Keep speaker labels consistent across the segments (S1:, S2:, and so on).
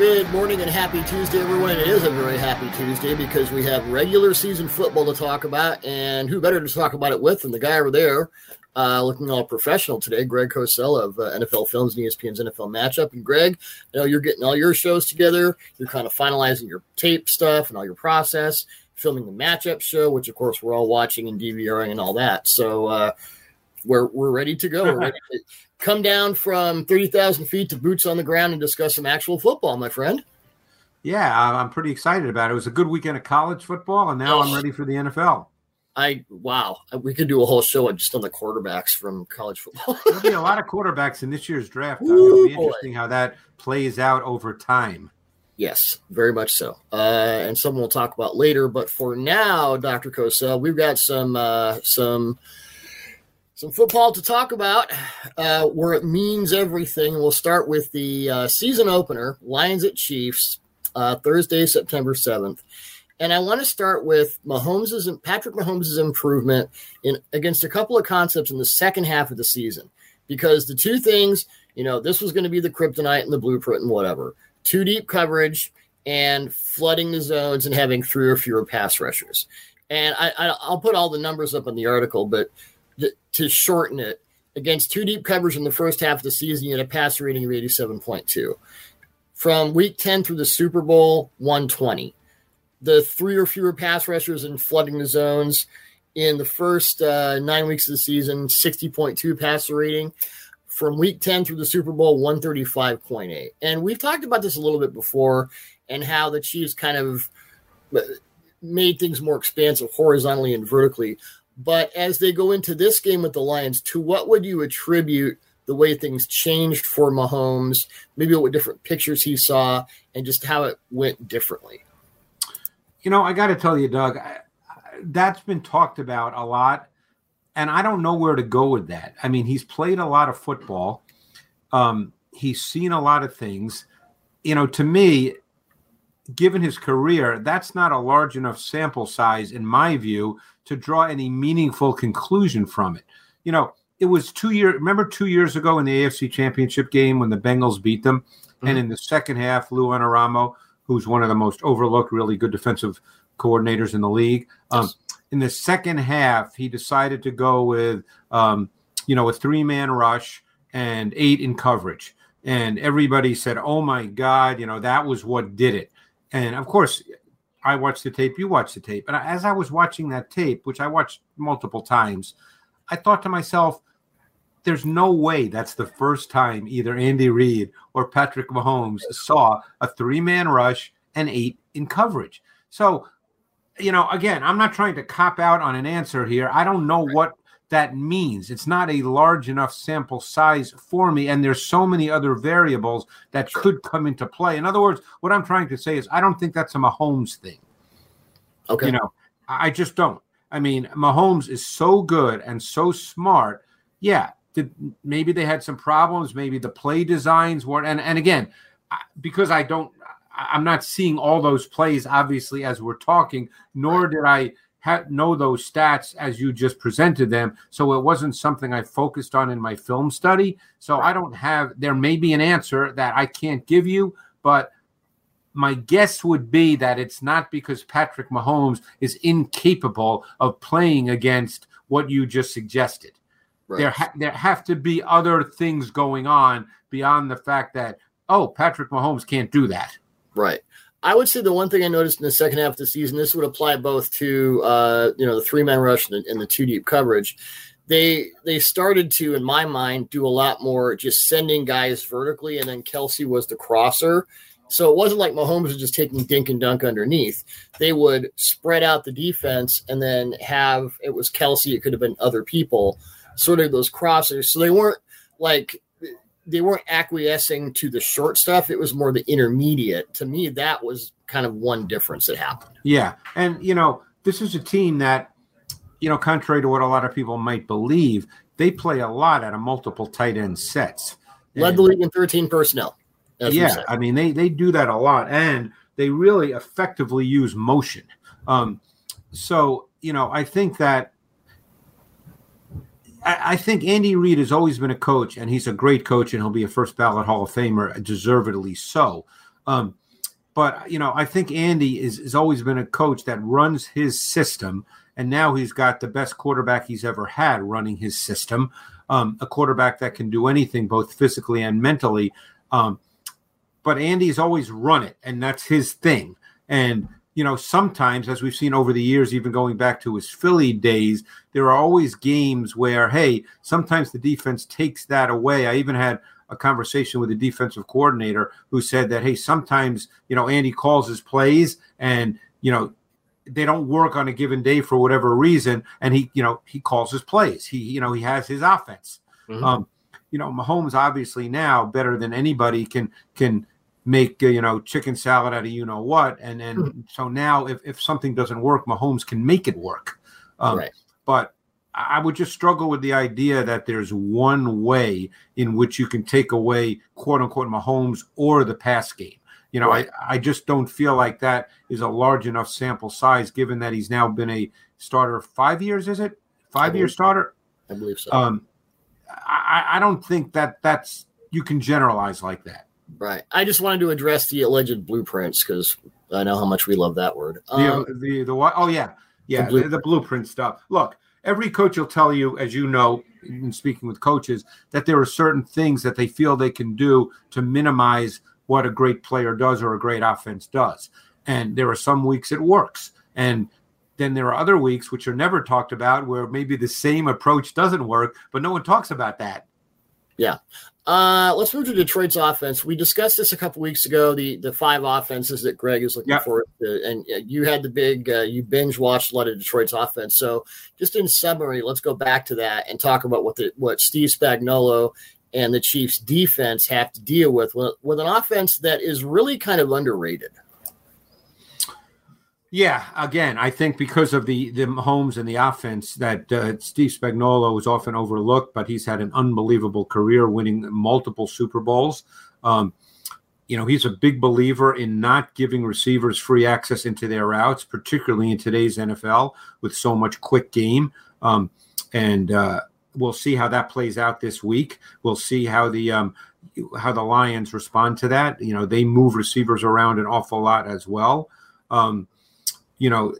S1: Good morning and happy Tuesday, everyone. It is a very happy Tuesday because we have regular season football to talk about, and who better to talk about it with than the guy over there, uh, looking all professional today, Greg Cosell of uh, NFL Films and ESPN's NFL Matchup. And Greg, you know you're getting all your shows together. You're kind of finalizing your tape stuff and all your process, filming the matchup show, which of course we're all watching and DVRing and all that. So uh, we're we're ready to go. We're ready to come down from thirty thousand feet to boots on the ground and discuss some actual football, my friend.
S2: Yeah, I'm pretty excited about it. It was a good weekend of college football, and now I'm ready for the NFL.
S1: I wow, we could do a whole show just on the quarterbacks from college football.
S2: There'll be a lot of quarterbacks in this year's draft. Ooh, It'll be interesting boy. how that plays out over time.
S1: Yes, very much so. Uh, and some we'll talk about later. But for now, Dr. Cosell, we've got some uh, some some football to talk about uh, where it means everything. We'll start with the uh, season opener, Lions at Chiefs, uh, Thursday, September 7th. And I want to start with Mahomes' and Patrick Mahomes' improvement in against a couple of concepts in the second half of the season. Because the two things, you know, this was going to be the kryptonite and the blueprint and whatever. Two deep coverage and flooding the zones and having three or fewer pass rushers. And I, I, I'll put all the numbers up in the article, but to shorten it, against two deep covers in the first half of the season, you had a passer rating of 87.2. From week 10 through the Super Bowl, 120. The three or fewer pass rushers and flooding the zones in the first uh, nine weeks of the season, 60.2 passer rating. From week 10 through the Super Bowl, 135.8. And we've talked about this a little bit before and how the Chiefs kind of uh, made things more expansive horizontally and vertically. But as they go into this game with the Lions, to what would you attribute the way things changed for Mahomes? Maybe what different pictures he saw and just how it went differently.
S2: You know, I got to tell you, Doug, that's been talked about a lot. And I don't know where to go with that. I mean, he's played a lot of football. Um, he's seen a lot of things. You know, to me, given his career, that's not a large enough sample size, in my view, to draw any meaningful conclusion from it. You know, it was two years. Remember two years ago in the AFC Championship game when the Bengals beat them, mm-hmm. and in the second half, Lou Anarumo, who's one of the most overlooked, really good defensive coordinators in the league, um, yes. um, in the second half, he decided to go with, um, you know, a three-man rush and eight in coverage, and everybody said, "Oh my God!" You know, that was what did it. And of course, I watched the tape, you watched the tape. And as I was watching that tape, which I watched multiple times, I thought to myself, there's no way that's the first time either Andy Reid or Patrick Mahomes saw a three man rush and eight in coverage. So, you know, again, I'm not trying to cop out on an answer here. I don't know what that means. It's not a large enough sample size for me. And there's so many other variables that could come into play. In other words, what I'm trying to say is I don't think that's a Mahomes thing. Okay. You know, I just don't. I mean, Mahomes is so good and so smart. Yeah, did, maybe they had some problems. Maybe the play designs weren't. And, and again, because I don't, I'm not seeing all those plays, obviously, as we're talking, nor did I know those stats as you just presented them. So it wasn't something I focused on in my film study. So right. I don't have, there may be an answer that I can't give you, but my guess would be that it's not because Patrick Mahomes is incapable of playing against what you just suggested. Right. There, ha- there have to be other things going on beyond the fact that oh, Patrick Mahomes can't do that.
S1: Right. I would say the one thing I noticed in the second half of the season, this would apply both to uh, you know the three man rush and the, and the two deep coverage. They they started to, in my mind, do a lot more just sending guys vertically, and then Kelce was the crosser. So it wasn't like Mahomes was just taking dink and dunk underneath. They would spread out the defense and then have it was Kelce. it could have been other people, sort of those crossers. So they weren't like they weren't acquiescing to the short stuff. It was more the intermediate. To me, that was kind of one difference that happened.
S2: Yeah. And, you know, this is a team that, you know, contrary to what a lot of people might believe, they play a lot out of multiple tight end sets.
S1: Led and, the league in 13 personnel.
S2: Yeah. I mean, they, they do that a lot and they really effectively use motion. Um, so, you know, I think that I, think Andy Reid has always been a coach, and he's a great coach, and he'll be a first ballot Hall of Famer, deservedly so. Um, but you know, I think Andy is has always been a coach that runs his system, and now he's got the best quarterback he's ever had running his system. Um, a quarterback that can do anything, both physically and mentally. Um, but Andy's always run it, and that's his thing. And you know, sometimes, as we've seen over the years, even going back to his Philly days, there are always games where, hey, sometimes the defense takes that away. I even had a conversation with a defensive coordinator who said that, hey, sometimes, you know, Andy calls his plays and, you know, they don't work on a given day for whatever reason. And he, you know, he calls his plays. He, you know, he has his offense. Mm-hmm. Um, you know, Mahomes obviously now better than anybody can can make uh, you know chicken salad out of you know what, and then mm-hmm. so now if if something doesn't work, Mahomes can make it work. Um, right. But I would just struggle with the idea that there's one way in which you can take away quote unquote Mahomes or the pass game. You know, right. I, I just don't feel like that is a large enough sample size given that he's now been a starter five years, is it? Five year starter?
S1: I believe so.
S2: Um, I, I don't think that that's you can generalize like that.
S1: Right. I just wanted to address the alleged blueprints because I know how much we love that word.
S2: Um, the, the the what? Oh yeah, yeah. The, the, the blueprint stuff. Look, every coach will tell you, as you know, in speaking with coaches, that there are certain things that they feel they can do to minimize what a great player does or a great offense does. And there are some weeks it works. And then there are other weeks which are never talked about where maybe the same approach doesn't work, but no one talks about that.
S1: Yeah. Uh, let's move to Detroit's offense. We discussed this a couple weeks ago. The the five offenses that Greg is looking yep. for, and you had the big uh, you binge watched a lot of Detroit's offense. So, just in summary, let's go back to that and talk about what the what Steve Spagnuolo and the Chiefs' defense have to deal with with, with an offense that is really kind of underrated.
S2: Yeah, again, I think because of the the homes and the offense that uh, Steve Spagnuolo is often overlooked, but he's had an unbelievable career, winning multiple Super Bowls. Um, you know, he's a big believer in not giving receivers free access into their routes, particularly in today's NFL with so much quick game. Um, and uh, we'll see how that plays out this week. We'll see how the um, how the Lions respond to that. You know, they move receivers around an awful lot as well. Um, you know,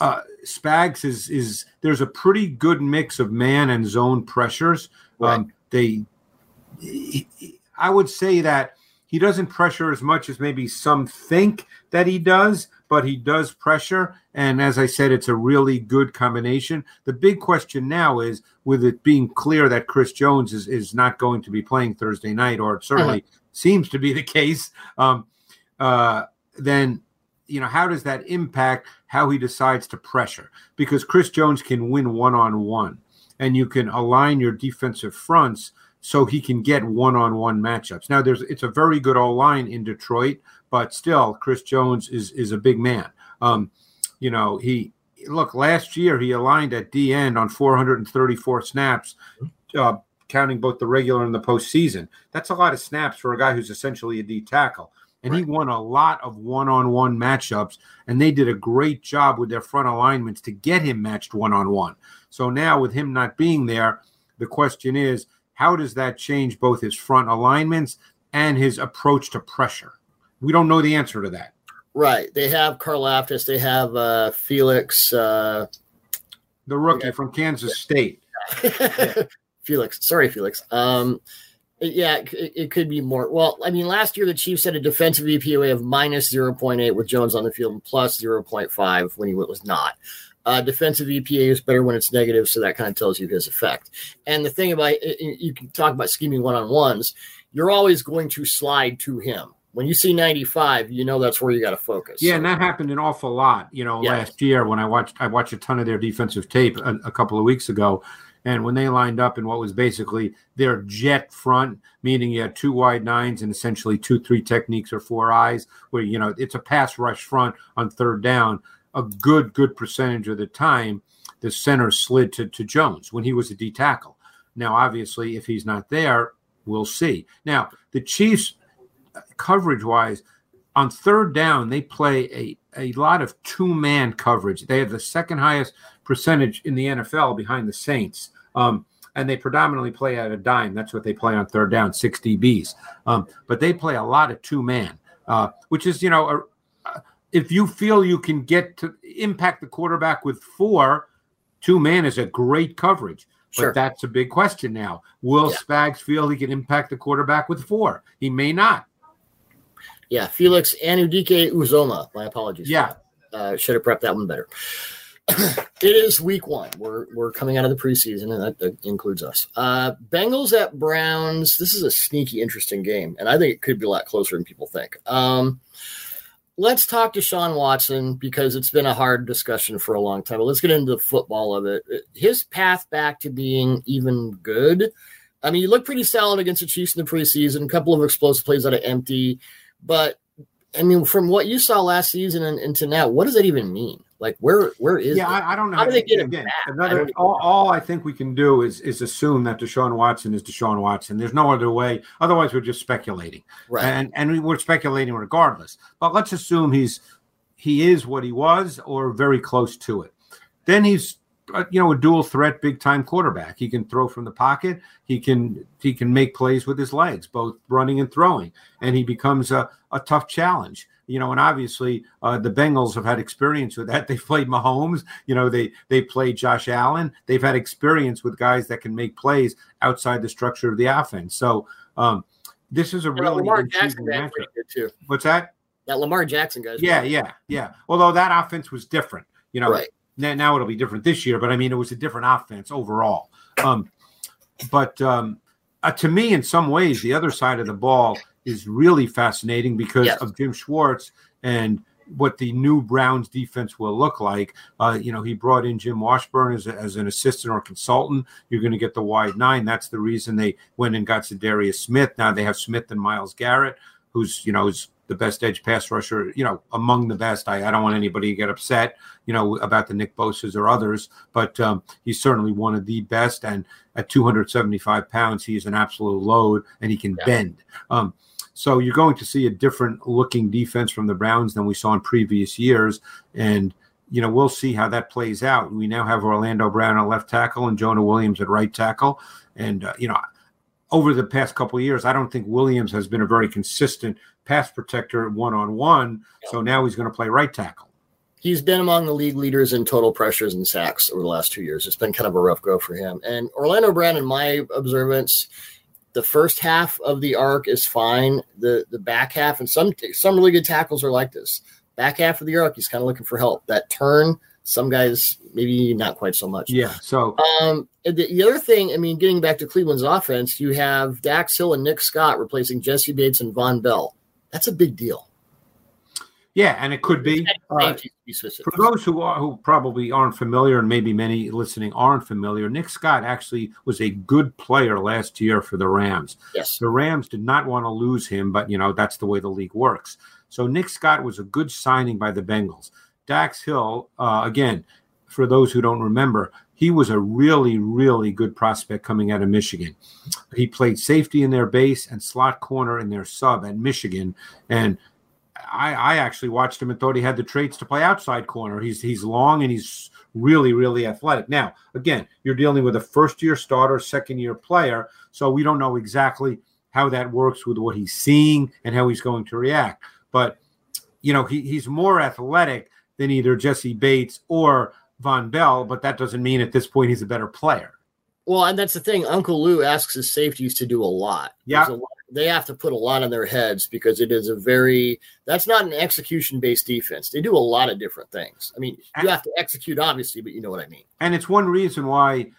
S2: uh, Spags is is there's a pretty good mix of man and zone pressures. Right. Um, they, he, I would say that he doesn't pressure as much as maybe some think that he does, but he does pressure. And as I said, it's a really good combination. The big question now is with it being clear that Chris Jones is, is not going to be playing Thursday night, or it certainly uh-huh. seems to be the case, um, uh, then you know, how does that impact how he decides to pressure? Because Chris Jones can win one on one, and you can align your defensive fronts so he can get one on one matchups. Now, there's it's a very good all line in Detroit, but still, Chris Jones is is a big man. Um, you know, he look last year he aligned at D end on 434 snaps. Uh, counting both the regular and the postseason. That's a lot of snaps for a guy who's essentially a D tackle and right. he won a lot of one-on-one matchups and they did a great job with their front alignments to get him matched one-on-one. So now with him not being there the question is how does that change both his front alignments and his approach to pressure? We don't know the answer to that.
S1: Right. They have Karlaftis they have uh, felix uh,
S2: the rookie yeah. from kansas state.
S1: Felix sorry felix. Um, yeah, it, it, could be more. Well, I mean, last year the Chiefs had a defensive EPA of minus 0.8 with Jones on the field and plus 0.5 when he was not. Uh, defensive EPA is better when it's negative, so that kind of tells you his effect. And the thing about you can talk about scheming one on ones, you're always going to slide to him. When you see 95, you know that's where you got to focus.
S2: Yeah, so. and that happened an awful lot. You know, last year when I watched, I watched a ton of their defensive tape a, a couple of weeks ago, and when they lined up in what was basically their jet front, meaning you had two wide nines and essentially two three techniques or four eyes, where you know it's a pass rush front on third down, a good good percentage of the time the center slid to, to Jones when he was a D tackle. Now, obviously, if he's not there, we'll see. Now, the Chiefs, uh, coverage wise, on third down, they play a, a lot of two man coverage. They have the second highest percentage in the NFL behind the Saints. Um, and they predominantly play at a dime. That's what they play on third down, six DBs. Um, but they play a lot of two man. uh, which is you know a, if you feel you can get to impact the quarterback with four, two man is a great coverage. Sure. But that's a big question now. Will yeah. Spags feel he can impact the quarterback with four? He may not.
S1: Yeah, Felix Anudike Uzoma. My apologies.
S2: Yeah.
S1: Uh, should have prepped that one better. It is week one. We're we're coming out of the preseason, and that, that includes us. Uh, Bengals at Browns. This is a sneaky, interesting game, and I think it could be a lot closer than people think. Um, let's talk to Sean Watson because it's been a hard discussion for a long time. But let's get into the football of it. His path back to being even good. I mean, he looked pretty solid against the Chiefs in the preseason. A couple of explosive plays out of empty, but I mean, from what you saw last season and into now, what does that even mean? Like, where where is?
S2: Yeah, I, I, don't know. How do they get Again, back? Another, I all, all, I think we can do is is assume that Deshaun Watson is Deshaun Watson. There's no other way. Otherwise, we're just speculating, right? And and we're speculating regardless. But let's assume he's he is what he was, or very close to it. Then he's uh, you know a dual threat big time quarterback. He can throw from the pocket. He can he can make plays with his legs both running and throwing. And he becomes a, a tough challenge. You know and obviously uh, the bengals have had experience with that. They've played mahomes. You know they they played josh allen. They've had experience with guys that can make plays outside the structure of the offense. So um, this is a really
S1: Lamar Jackson good too.
S2: what's that?
S1: That lamar jackson guy
S2: yeah yeah yeah. Although that offense was different you know. Right now, now it'll be different this year, but I mean, it was a different offense overall. Um, but um, uh, to me, in some ways, the other side of the ball is really fascinating because yes. of Jim Schwartz and what the new Browns defense will look like. Uh, you know, he brought in Jim Washburn as, a, as an assistant or consultant. You're going to get the wide nine. That's the reason they went and got Za'Darius Smith. Now they have Smith and Myles Garrett, who's you know is the best edge pass rusher, you know, among the best. I, I don't want anybody to get upset, you know, about the Nick Bosa's or others, but um, he's certainly one of the best. And at 275 pounds, he's an absolute load and he can yeah. bend. Um, so you're going to see a different looking defense from the Browns than we saw in previous years. And, you know, we'll see how that plays out. We now have Orlando Brown at left tackle and Jonah Williams at right tackle. And, uh, you know, over the past couple of years, I don't think Williams has been a very consistent pass protector one on one. So now he's going to play right tackle.
S1: He's been among the league leaders in total pressures and sacks over the last two years. It's been kind of a rough go for him. And Orlando Brown, in my observance, the first half of the arc is fine. The the back half and some some really good tackles are like this. Back half of the arc, he's kind of looking for help. That turn some guys maybe not quite so much.
S2: Yeah. So
S1: um, the, the, other thing, I mean, getting back to Cleveland's offense, you have Dax Hill and Nick Scott replacing Jessie Bates and Vonn Bell. That's a big deal.
S2: Yeah, and it could be uh, for those who are who probably aren't familiar, and maybe many listening aren't familiar. Nick Scott actually was a good player last year for the Rams.
S1: Yes,
S2: the Rams did not want to lose him, but you know that's the way the league works. So Nick Scott was a good signing by the Bengals. Dax Hill, uh, again, for those who don't remember, he was a really, really good prospect coming out of Michigan. He played safety in their base and slot corner in their sub at Michigan. And I, I actually watched him and thought he had the traits to play outside corner. He's he's long and he's really, really athletic. Now, again, you're dealing with a first year starter, second year player. So we don't know exactly how that works with what he's seeing and how he's going to react. But, you know, he, he's more athletic than either Jessie Bates or Vonn Bell, but that doesn't mean at this point he's a better player.
S1: Well, and that's the thing. Uncle Lou asks his safeties to do a lot.
S2: Yeah.
S1: They have to put a lot on their heads because it is a very that's not an execution based defense. They do a lot of different things. I mean, you have to execute obviously, but you know what I mean.
S2: And it's one reason why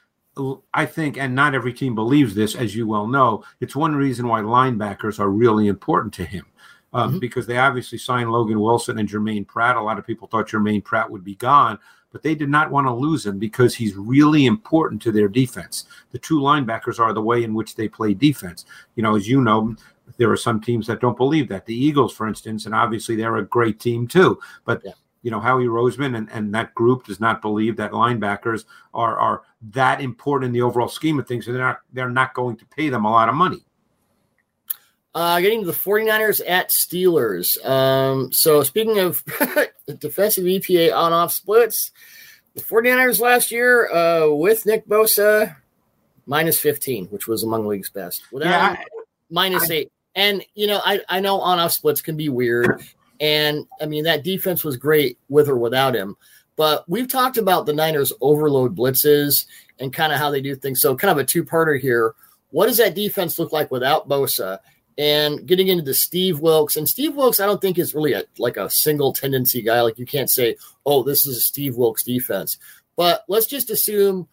S2: I think, and not every team believes this, as you well know, it's one reason why linebackers are really important to him um, mm-hmm. because they obviously signed Logan Wilson and Germaine Pratt. A lot of people thought Germaine Pratt would be gone, but they did not want to lose him because he's really important to their defense. The two linebackers are the way in which they play defense. You know, as you know, there are some teams that don't believe that. The Eagles, for instance, and obviously they're a great team too. But yeah. you know, Howie Roseman and, and that group does not believe that linebackers are are that important in the overall scheme of things, and they're not they're not going to pay them a lot of money.
S1: Uh, getting to the 49ers at Steelers. Um, so, speaking of defensive EPA on off splits, the 49ers last year uh, with Nick Bosa, minus 15, which was among the league's best. Without yeah, I, minus I, eight. And you know, I I know on off splits can be weird, and I mean that defense was great with or without him. But we've talked about the Niners overload blitzes and kind of how they do things. So kind of a two parter here. What does that defense look like without Bosa? And getting into the Steve Wilks, and Steve Wilks, I don't think is really a, like a single tendency guy. Like you can't say, oh, this is a Steve Wilks defense. But let's just assume,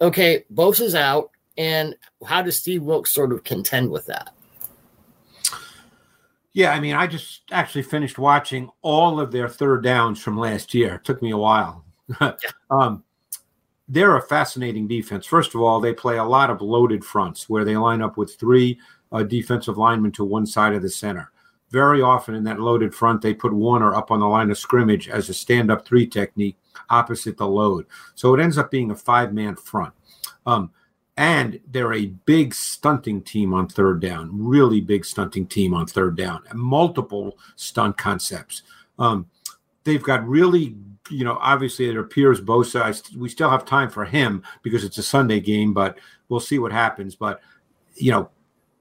S1: okay, Bosa's out, and how does Steve Wilks sort of contend with that?
S2: Yeah, I mean, I just actually finished watching all of their third downs from last year. It took me a while. um, they're a fascinating defense. First of all, they play a lot of loaded fronts where they line up with three uh, defensive lineman to one side of the center. Very often in that loaded front, they put Warner up on the line of scrimmage as a stand up three technique opposite the load. So it ends up being a five man front. Um, and they're a big stunting team on third down, really big stunting team on third down, multiple stunt concepts. Um, they've got really, you know, obviously it appears Bosa. I, we still have time for him because it's a Sunday game, but we'll see what happens. But you know,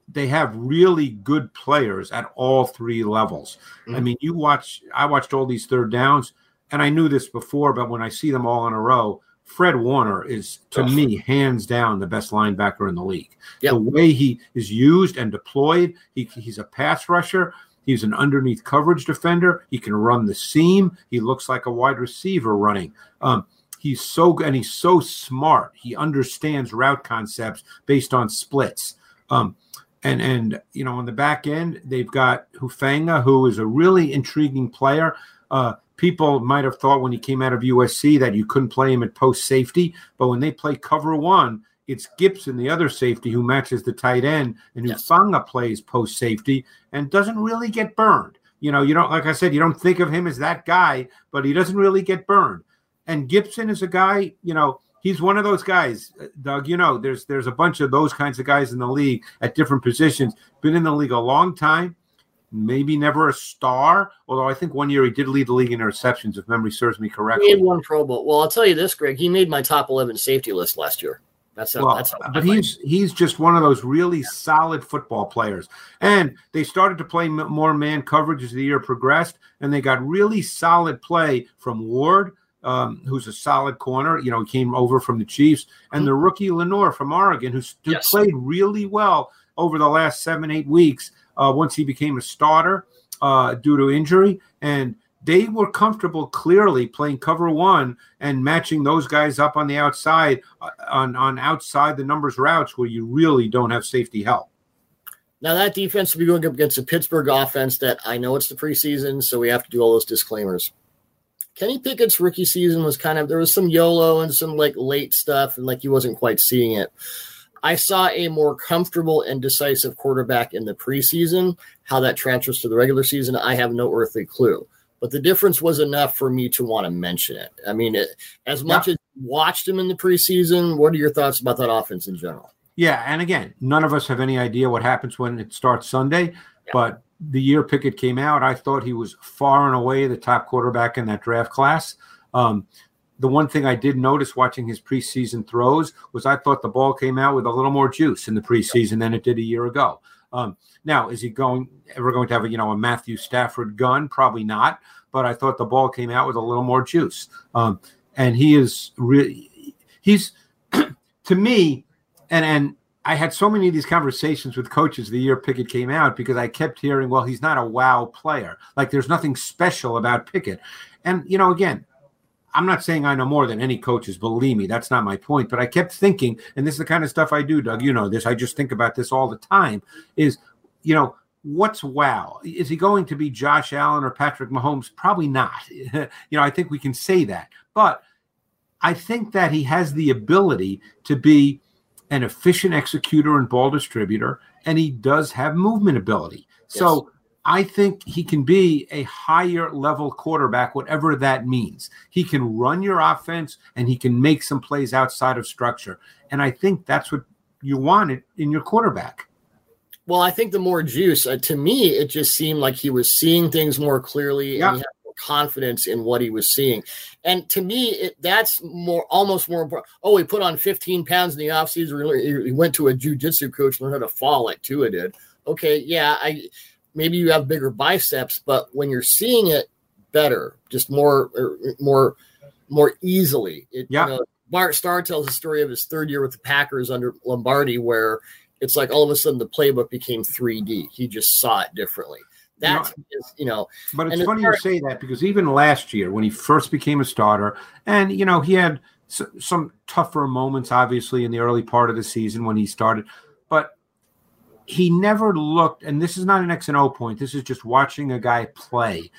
S2: they have really good players at all three levels. Mm-hmm. I mean, you watch. I watched all these third downs, and I knew this before, but when I see them all in a row Fred Warner is, to me, hands down the best linebacker in the league. Yep. The way he is used and deployed, he, he's a pass rusher. He's an underneath coverage defender. He can run the seam. He looks like a wide receiver running. Um, he's so and he's so smart. He understands route concepts based on splits. Um, and and you know on the back end they've got Hufanga, who is a really intriguing player. Uh, people might have thought when he came out of USC that you couldn't play him at post safety, but when they play cover one, it's Gipson, the other safety, who matches the tight end, and yes. Hufanga plays post safety and doesn't really get burned. You know, you don't like I said, you don't think of him as that guy, but he doesn't really get burned. And Gipson is a guy, you know, he's one of those guys, uh, Doug. You know, there's there's a bunch of those kinds of guys in the league at different positions. Been in the league a long time maybe never a star. Although I think one year he did lead the league in interceptions, if memory serves me correctly.
S1: He made one Pro Bowl. Well, I'll tell you this, Greg. He made my top eleven safety list last year. That's how,
S2: well,
S1: that's how
S2: but he's he's just one of those really yeah. solid football players. And they started to play more man coverage as the year progressed, and they got really solid play from Ward. Um, who's a solid corner. You know, he came over from the Chiefs, and mm-hmm. the rookie Lenoir from Oregon, who's yes. played really well over the last seven, eight weeks uh, once he became a starter uh, due to injury. And they were comfortable clearly playing cover one and matching those guys up on the outside uh, on, on outside the numbers routes where you really don't have safety help.
S1: Now that defense will be going up against a Pittsburgh offense that I know it's the preseason, so we have to do all those disclaimers. Kenny Pickett's rookie season was kind of there was some YOLO and some like late stuff, and like he wasn't quite seeing it. I saw a more comfortable and decisive quarterback in the preseason. How that transfers to the regular season, I have no earthly clue. But the difference was enough for me to want to mention it. I mean, it, as much yeah. as watched him in the preseason, what are your thoughts about that offense in general?
S2: Yeah, and again, none of us have any idea what happens when it starts Sunday. Yeah. But the year Pickett came out, I thought he was far and away the top quarterback in that draft class. Um, the one thing I did notice watching his preseason throws was I thought the ball came out with a little more juice in the preseason than it did a year ago. Um, now, is he going ever going to have a you know a Matthew Stafford gun? Probably not. But I thought the ball came out with a little more juice. Um, and he is really he's to me, and and I had so many of these conversations with coaches the year Pickett came out because I kept hearing, well, he's not a wow player. Like there's nothing special about Pickett. And you know, again, I'm not saying I know more than any coaches, believe me, that's not my point. But I kept thinking, and this is the kind of stuff I do, Doug. You know this. I just think about this all the time. Is you know what's wow? Is he going to be Josh Allen or Patrick Mahomes? Probably not. you know, I think we can say that. But I think that he has the ability to be an efficient executor and ball distributor, and he does have movement ability. Yes. So I think he can be a higher level quarterback, whatever that means. He can run your offense and he can make some plays outside of structure. And I think that's what you want in your quarterback.
S1: Well, I think the more juice, uh, to me, it just seemed like he was seeing things more clearly yeah. and he had confidence in what he was seeing. And to me, it, that's more almost more important. Oh, he put on 15 pounds in the offseason. He went to a jujitsu coach, learned how to fall like Tua did okay, yeah, I maybe you have bigger biceps, but when you're seeing it better, just more er, more more easily. It,
S2: Yeah.
S1: You know, Bart Starr tells the story of his third year with the Packers under Lombardi, where it's like all of a sudden the playbook became 3D. He just saw it differently. That is, you know,
S2: But it's funny you say that because even last year when he first became a starter, and you know he had some tougher moments, obviously in the early part of the season when he started, but he never looked. And this is not an X and O point. This is just watching a guy play.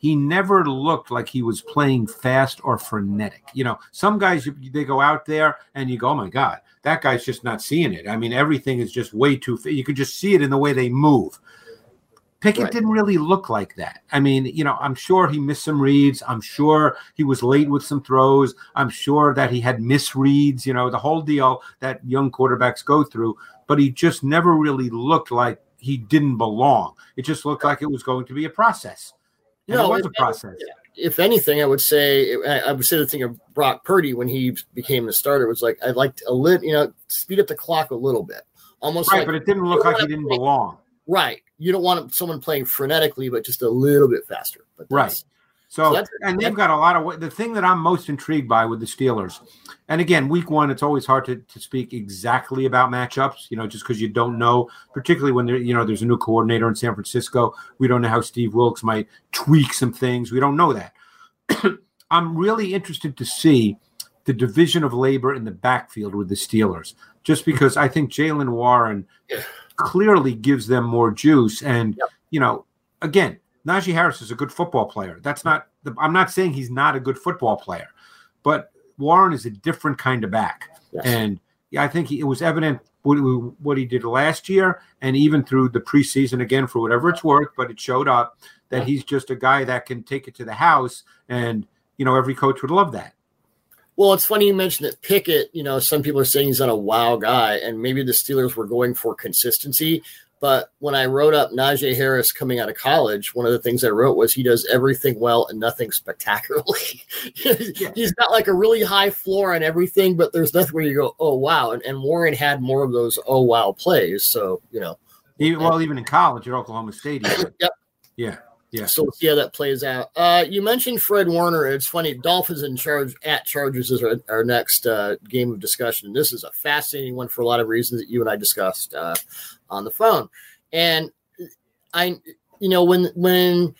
S2: He never looked like he was playing fast or frenetic. You know, some guys they go out there and you go, "Oh my god, that guy's just not seeing it." I mean, everything is just way too. You could just see it in the way they move. Pickett
S1: Right.
S2: didn't really look like that. I mean, you know, I'm sure he missed some reads. I'm sure he was late with some throws. I'm sure that he had misreads, you know, the whole deal that young quarterbacks go through. But he just never really looked like he didn't belong. It just looked like it was going to be a process. And
S1: No,
S2: it was a process.
S1: if anything, I would say I I would say the thing of Brock Purdy when he became the starter was like I'd like to, a lit, you know, speed up the clock a little bit, almost
S2: Right,
S1: like
S2: but it didn't look like he didn't belong.
S1: right. You don't want someone playing frenetically, but just a little bit faster. But
S2: Right. So,
S1: So
S2: and they've got a lot of the thing that I'm most intrigued by with the Steelers. And again, week one, it's always hard to, to speak exactly about matchups, you know, just because you don't know, particularly when there, you know, there's a new coordinator in San Francisco. We don't know how Steve Wilks might tweak some things. We don't know that. I'm really interested to see the division of labor in the backfield with the Steelers, just because I think Jaylen Warren clearly gives them more juice. And,
S1: Yep.
S2: you know, again, Najee Harris is a good football player. That's not, the, I'm not saying he's not a good football player, but Warren is a different kind of back.
S1: Yes.
S2: And yeah, I think he, it was evident what, what he did last year and even through the preseason again for whatever it's worth, but it showed up that he's just a guy that can take it to the house. And, you know, every coach would love that.
S1: Well, it's funny you mentioned that Pickett. You know, some people are saying he's not a wow guy, and maybe the Steelers were going for consistency. But when I wrote up Najee Harris coming out of college, one of the things I wrote was he does everything well and nothing spectacularly. He's got like a really high floor on everything, but there's nothing where you go, oh wow. And, and Warren had more of those oh wow plays. So you know,
S2: Even, well, even in college at Oklahoma State.
S1: Yep.
S2: Yeah. Yeah.
S1: So we'll see how that plays out. Uh, you mentioned Fred Warner. It's funny. Dolphins in charge at Chargers is our, our next uh, game of discussion. This is a fascinating one for a lot of reasons that you and I discussed uh, on the phone. And I, you know, when when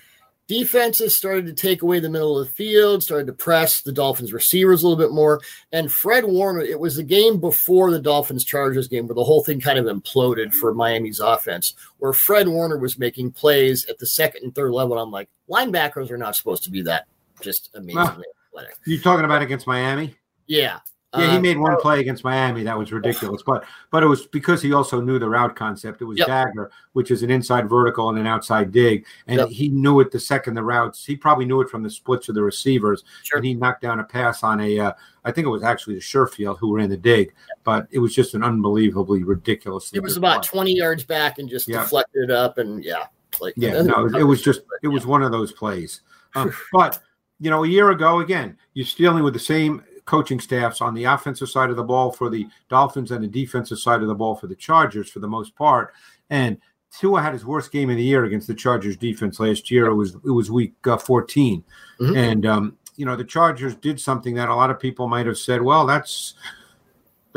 S1: defenses started to take away the middle of the field, started to press the Dolphins receivers a little bit more, and Fred Warner. It was the game before the Dolphins Chargers game where the whole thing kind of imploded for Miami's offense where Fred Warner was making plays at the second and third level. And I'm like, linebackers are not supposed to be that just amazingly athletic.
S2: You talking about against Miami?
S1: Yeah.
S2: Yeah, he
S1: Um,
S2: made one play against Miami that was ridiculous, but but it was because he also knew the route concept. It was
S1: Yep.
S2: dagger, which is an inside vertical and an outside dig, and
S1: Yep.
S2: he knew it the second the routes. He probably knew it from the splits of the receivers,
S1: Sure.
S2: and he knocked down a pass on a. Uh, I think it was actually the Sherfield who ran the dig, but it was just an unbelievably ridiculous.
S1: It was about 20 yards back and just
S2: Yeah.
S1: deflected it up. And yeah, like,
S2: Yeah, no, it was just it was one of those plays. Um, but you know, a year ago, again, you're dealing with the same coaching staffs on the offensive side of the ball for the Dolphins and the defensive side of the ball for the Chargers for the most part. And Tua had his worst game of the year against the Chargers defense last year. It was it was week uh, 14,
S1: Mhm.
S2: and um, you know the Chargers did something that a lot of people might have said, well, that's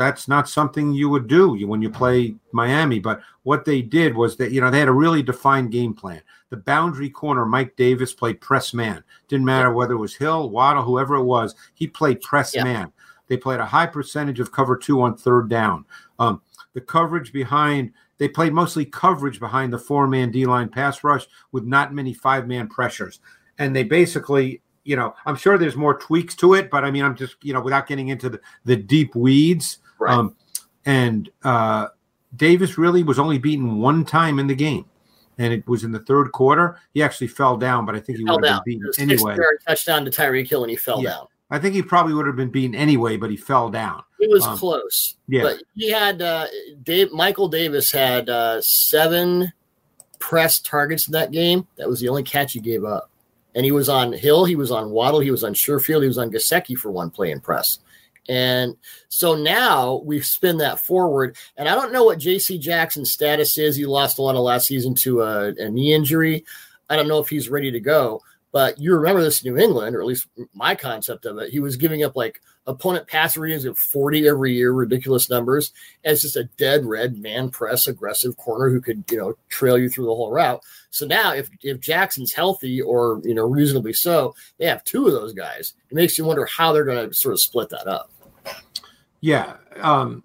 S2: that's not something you would do when you play Miami. But what they did was that you know they had a really defined game plan. The boundary corner, Mike Davis played press man. Didn't matter whether it was Hill, Waddle, whoever it was. He played press
S1: Yeah.
S2: man. They played a high percentage of cover two on third down. Um, the coverage behind they played mostly coverage behind the four man D line pass rush with not many five man pressures. And they basically, you know, I'm sure there's more tweaks to it, but I mean, I'm just, you know, without getting into the, the deep weeds.
S1: Right.
S2: Um, and uh, Davis really was only beaten one time in the game. And it was in the third quarter. He actually fell down, but I think he
S1: fell
S2: would have been beaten
S1: was
S2: anyway.
S1: 60 touchdown to Tyreek Hill and he fell
S2: Yeah.
S1: down.
S2: I think he probably would have been beaten anyway, but he fell down.
S1: It was
S2: Um,
S1: close.
S2: yeah.
S1: But he had uh, Dave Michael Davis had uh, seven press targets in that game. That was the only catch he gave up. And he was on Hill, he was on Waddle, he was on Sherfield, he was on Gesicki for one play in press. And so now we spin that forward. And I don't know what JC Jackson's status is. He lost a lot of last season to a, a knee injury. I don't know if he's ready to go. But you remember this New England, or at least my concept of it. He was giving up like opponent pass ratings of 40 every year, ridiculous numbers, as just a dead red man press aggressive corner who could, you know, trail you through the whole route. So now if if Jackson's healthy or, you know, reasonably so, they have two of those guys. It makes you wonder how they're going to sort of split that up.
S2: Yeah. Um,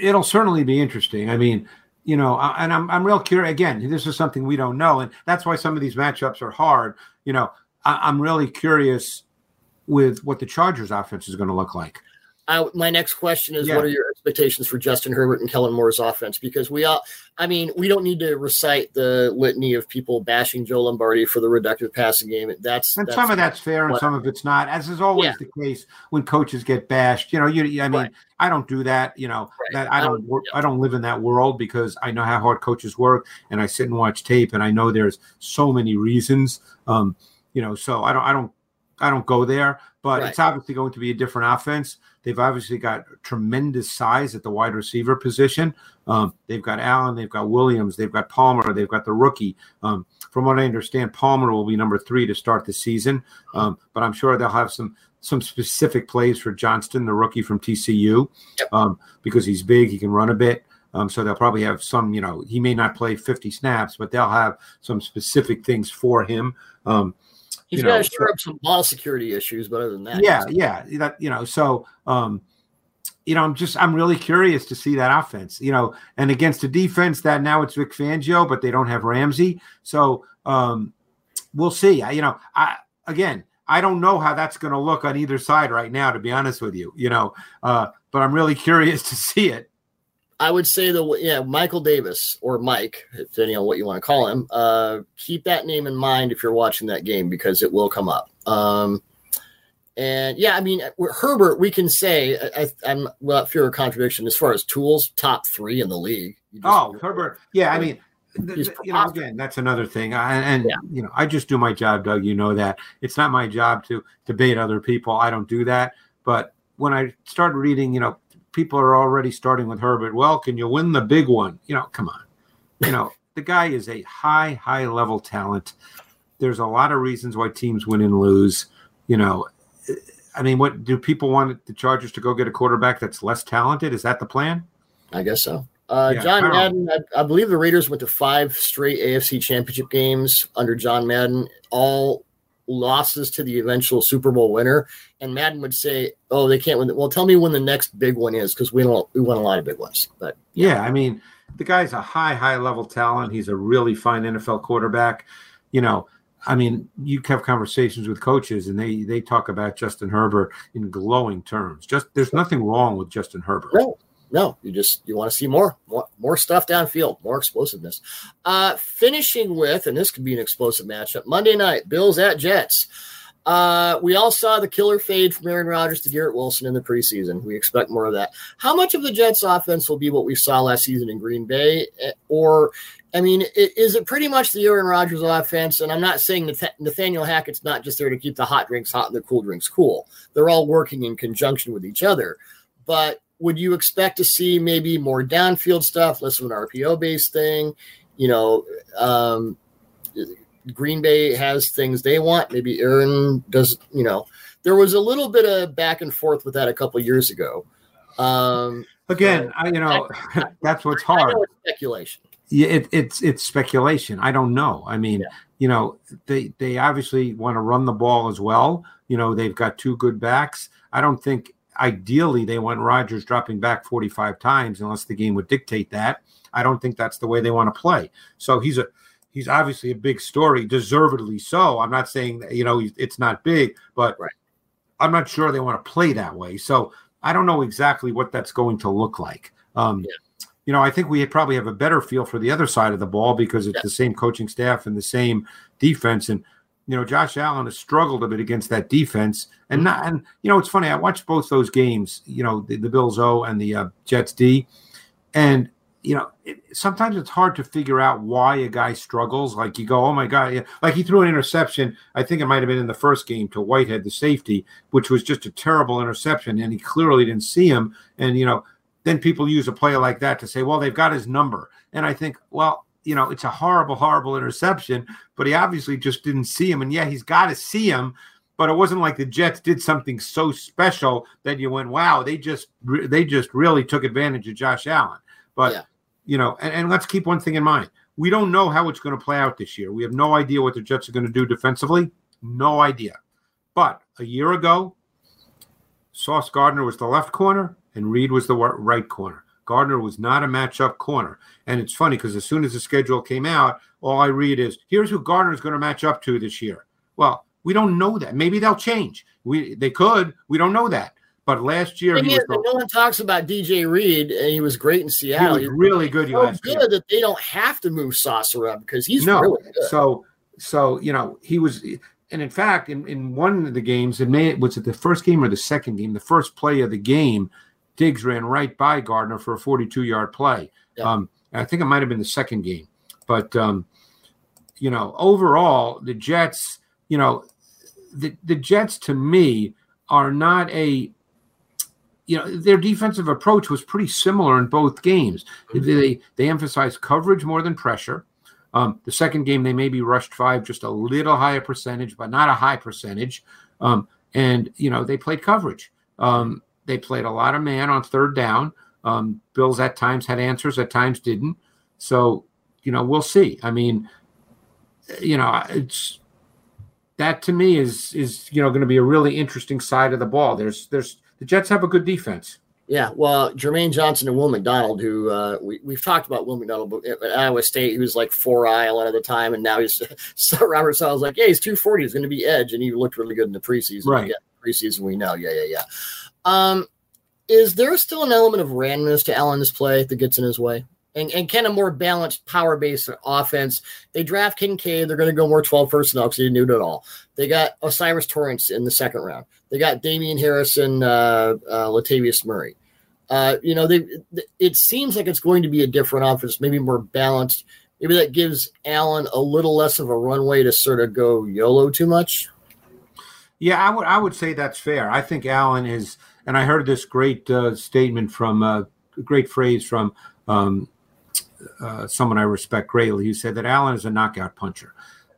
S2: it'll certainly be interesting. I mean, you know, uh, and I'm I'm real curious. Again, this is something we don't know, and that's why some of these matchups are hard. You know, I, am really curious with what the Chargers' offense is going to look like.
S1: I, my next question is, yeah. what are your expectations for Justin Herbert and Kellen Moore's offense? Because we all, I mean, we don't need to recite the litany of people bashing Joe Lombardi for the reductive passing game. That's
S2: and
S1: that's
S2: some of that's fair and some of it's not, as is always yeah. the case when coaches get bashed. You know, you, I mean, right. I don't do that. You know, right. that I don't, I don't live in that world because I know how hard coaches work, and I sit and watch tape, and I know there's so many reasons. Um, you know, so I don't, I don't, I don't go there. But right. it's obviously going to be a different offense. They've obviously got tremendous size at the wide receiver position. Um, they've got Allen, they've got Williams, they've got Palmer, they've got the rookie. Um, from what I understand, Palmer will be number three to start the season. Um, but I'm sure they'll have some some specific plays for Johnston, the rookie from TCU. Um, because he's big, he can run a bit. Um, so they'll probably have some, you know, he may not play 50 snaps, but they'll have some specific things for him. Um,
S1: He's you got to stir up some ball security issues, but other than that,
S2: yeah, yeah, that you know, so um, you know, I'm just I'm really curious to see that offense, you know, and against a defense that now it's Vic Fangio, but they don't have Ramsey, so um, we'll see. I, you know, I again, I don't know how that's going to look on either side right now, to be honest with you, you know, uh, but I'm really curious to see it.
S1: I would say the yeah Michael Davis or Mike, depending on what you want to call him. Uh, keep that name in mind if you're watching that game because it will come up. Um, and yeah, I mean Herbert, we can say I, am without fear of contradiction as far as tools, top three in the league.
S2: Oh, Herbert, yeah, I mean. you know, again, that's another thing. I, and yeah. you know, I just do my job, Doug. You know that it's not my job to debate other people. I don't do that. But when I started reading, you know, people are already starting with Herbert. Well, can you win the big one? You know, come on. You know, the guy is a high, high level talent. There's a lot of reasons why teams win and lose. You know, I mean, what do people want the Chargers to go get a quarterback that's less talented? Is that the plan?
S1: I guess so. Uh, yeah, John Madden, I, I, believe the Raiders went to five straight AFC championship games under John Madden, all losses to the eventual Super Bowl winner. And Madden would say, "Oh, they can't win." Well, tell me when the next big one is because we don't we won a lot of big ones. But
S2: yeah, I mean, the guy's a high high level talent. He's a really fine NFL quarterback. You know, I mean, you have conversations with coaches, and they they talk about Justin Herbert in glowing terms. Just there's nothing wrong with Justin Herbert.
S1: No, you just you want to see more, more, more stuff downfield, more explosiveness. Uh, finishing with, and this could be an explosive matchup. Monday night, Bills at Jets. Uh, we all saw the killer fade from Aaron Rodgers to Garrett Wilson in the preseason. We expect more of that. How much of the Jets' offense will be what we saw last season in Green Bay, eh, or I mean, is it pretty much the Aaron Rodgers offense? And I'm not saying that Nathaniel Hackett's not just there to keep the hot drinks hot and the cool drinks cool. They're all working in conjunction with each other. But would you expect to see maybe more downfield stuff, less of an RPO based thing? You know, um, Green Bay has things they want. Maybe Aaron does. You know, there was a little bit of back and forth with that a couple years ago. Um,
S2: Again, I, you know, that's what's hard.
S1: speculation.
S2: Yeah, it, it's it's speculation. I don't know. I mean, yeah. you know, they they obviously want to run the ball as well. You know, they've got two good backs. I don't think ideally they want Rodgers dropping back 45 times unless the game would dictate that. I don't think that's the way they want to play. So he's a he's obviously a big story, deservedly so. I'm not saying that, you know it's not big, but right. I'm not sure they want to play that way. So I don't know exactly what that's going to look like. Um, yeah. You know, I think we probably have a better feel for the other side of the ball because it's yeah. the same coaching staff and the same defense. And you know, Josh Allen has struggled a bit against that defense, and mm-hmm. not, and you know, it's funny. I watched both those games. You know, the, the Bills O and the uh, Jets D, and you know, it, sometimes it's hard to figure out why a guy struggles. Like you go, oh my god, yeah. like he threw an interception. I think it might have been in the first game to Whitehead, the safety, which was just a terrible interception, and he clearly didn't see him. And you know, then people use a player like that to say, well, they've got his number, and I think, well, you know, it's a horrible, horrible interception, but he obviously just didn't see him. And yeah, he's got to see him, but it wasn't like the Jets did something so special that you went, wow, they just they just really took advantage of Josh Allen. But yeah you know, and, and let's keep one thing in mind. We don't know how it's going to play out this year. We have no idea what the Jets are going to do defensively. No idea. But a year ago, Sauce Gardner was the left corner and Reed was the right corner. Gardner was not a matchup corner. And it's funny because as soon as the schedule came out, all I read is here's who Gardner is going to match up to this year. Well, we don't know that. Maybe they'll change. We they could. We don't know that. But last year,
S1: he was the, no one talks about DJ Reed, and he was great in Seattle.
S2: He was really good.
S1: So last good year. that they don't have to move Sauce up because he's no. Really good.
S2: So, so you know, he was, and in fact, in, in one of the games, it may was it the first game or the second game, the first play of the game, Diggs ran right by Gardner for a 42 yard play. Yeah. Um, I think it might have been the second game, but um, you know, overall, the Jets, you know, the the Jets to me are not a you know their defensive approach was pretty similar in both games. They they emphasized coverage more than pressure. Um, the second game they maybe rushed five, just a little higher percentage, but not a high percentage. Um, and you know they played coverage. Um, they played a lot of man on third down. Um, Bills at times had answers, at times didn't. So you know we'll see. I mean, you know it's that to me is is you know going to be a really interesting side of the ball. There's there's the Jets have a good defense.
S1: Yeah, well, Jermaine Johnson and Will McDonald, who uh, we, we've talked about Will McDonald at Iowa State, he was like four eye a lot of the time, and now he's so Robert Saleh was like, yeah, he's 240, he's going to be edge, and he looked really good in the preseason.
S2: Right. Yeah,
S1: preseason, we know. Yeah, yeah, yeah. Um, is there still an element of randomness to Allen's play that gets in his way? and, and kind of more balanced power based offense. They draft Kincaid. They're going to go more 12 personnel because they didn't do it at all. They got O'Cyrus Torrence in the second round. They got Damian Harrison, uh, uh, Latavius Murray. Uh, you know, they it seems like it's going to be a different offense, maybe more balanced. Maybe that gives Allen a little less of a runway to sort of go YOLO too much.
S2: Yeah, I would I would say that's fair. I think Allen is, and I heard this great uh, statement from a uh, great phrase from um, uh, someone I respect greatly, who said that Allen is a knockout puncher.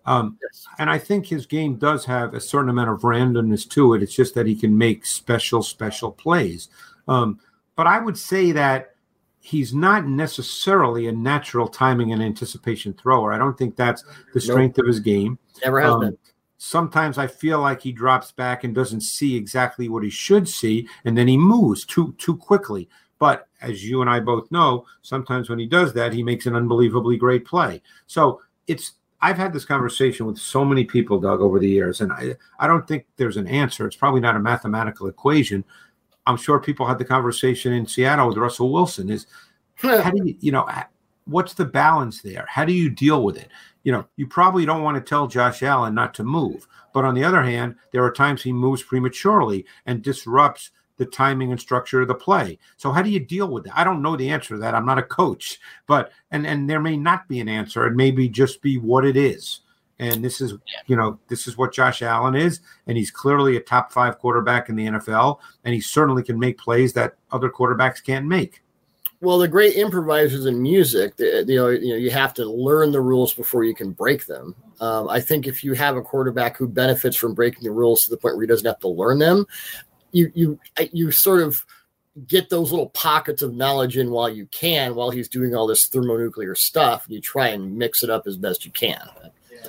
S2: Um, yes. And I think his game does have a certain amount of randomness to it. It's just that he can make special, special plays. Um, but I would say that he's not necessarily a natural timing and anticipation thrower. I don't think that's the strength nope. of his game.
S1: Never has um, been.
S2: Sometimes I feel like he drops back and doesn't see exactly what he should see, and then he moves too too quickly. But as you and I both know, sometimes when he does that, he makes an unbelievably great play. So it's I've had this conversation with so many people, Doug, over the years, and I, I don't think there's an answer. It's probably not a mathematical equation. I'm sure people had the conversation in Seattle with Russell Wilson. Is how do you, you know, what's the balance there? How do you deal with it? You know, you probably don't want to tell Josh Allen not to move, but on the other hand, there are times he moves prematurely and disrupts the timing and structure of the play. So how do you deal with that? I don't know the answer to that. I'm not a coach, but and and there may not be an answer. It may be just be what it is. And this is, you know, this is what Josh Allen is, and he's clearly a top five quarterback in the NFL, and he certainly can make plays that other quarterbacks can't make.
S1: Well, the great improvisers in music, you know, you know, you have to learn the rules before you can break them. Um, I think if you have a quarterback who benefits from breaking the rules to the point where he doesn't have to learn them, you you you sort of get those little pockets of knowledge in while you can while he's doing all this thermonuclear stuff and you try and mix it up as best you can.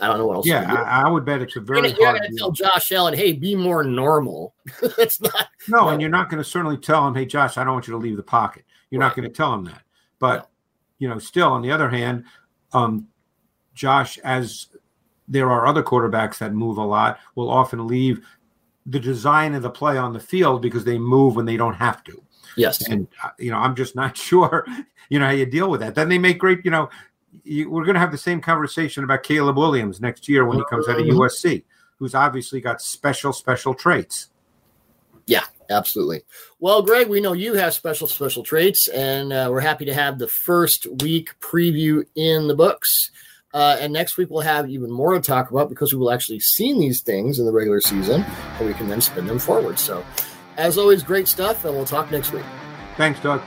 S1: I don't know what else
S2: yeah I, I, would bet it's a very
S1: you're, going to tell josh allen hey be more normal. It's not
S2: no, no, and you're not going to certainly tell him hey josh i don't want you to leave the pocket you're right. not going to tell him that but no. you know still on the other hand um, josh as there are other quarterbacks that move a lot will often leave the design of the play on the field because they move when they don't have to.
S1: Yes.
S2: And, uh, you know, I'm just not sure, you know, how you deal with that. Then they make great, you know, you, we're going to have the same conversation about Caleb Williams next year when he comes out of. USC, who's obviously got special, special traits.
S1: Yeah. Absolutely. Well, Greg, we know you have special, special traits, and uh, we're happy to have the first week preview in the books. Uh, and next week we'll have even more to talk about because we will actually seen these things in the regular season, and we can then spin them forward. So, as always, great stuff, and we'll talk next week.
S2: Thanks, Doug.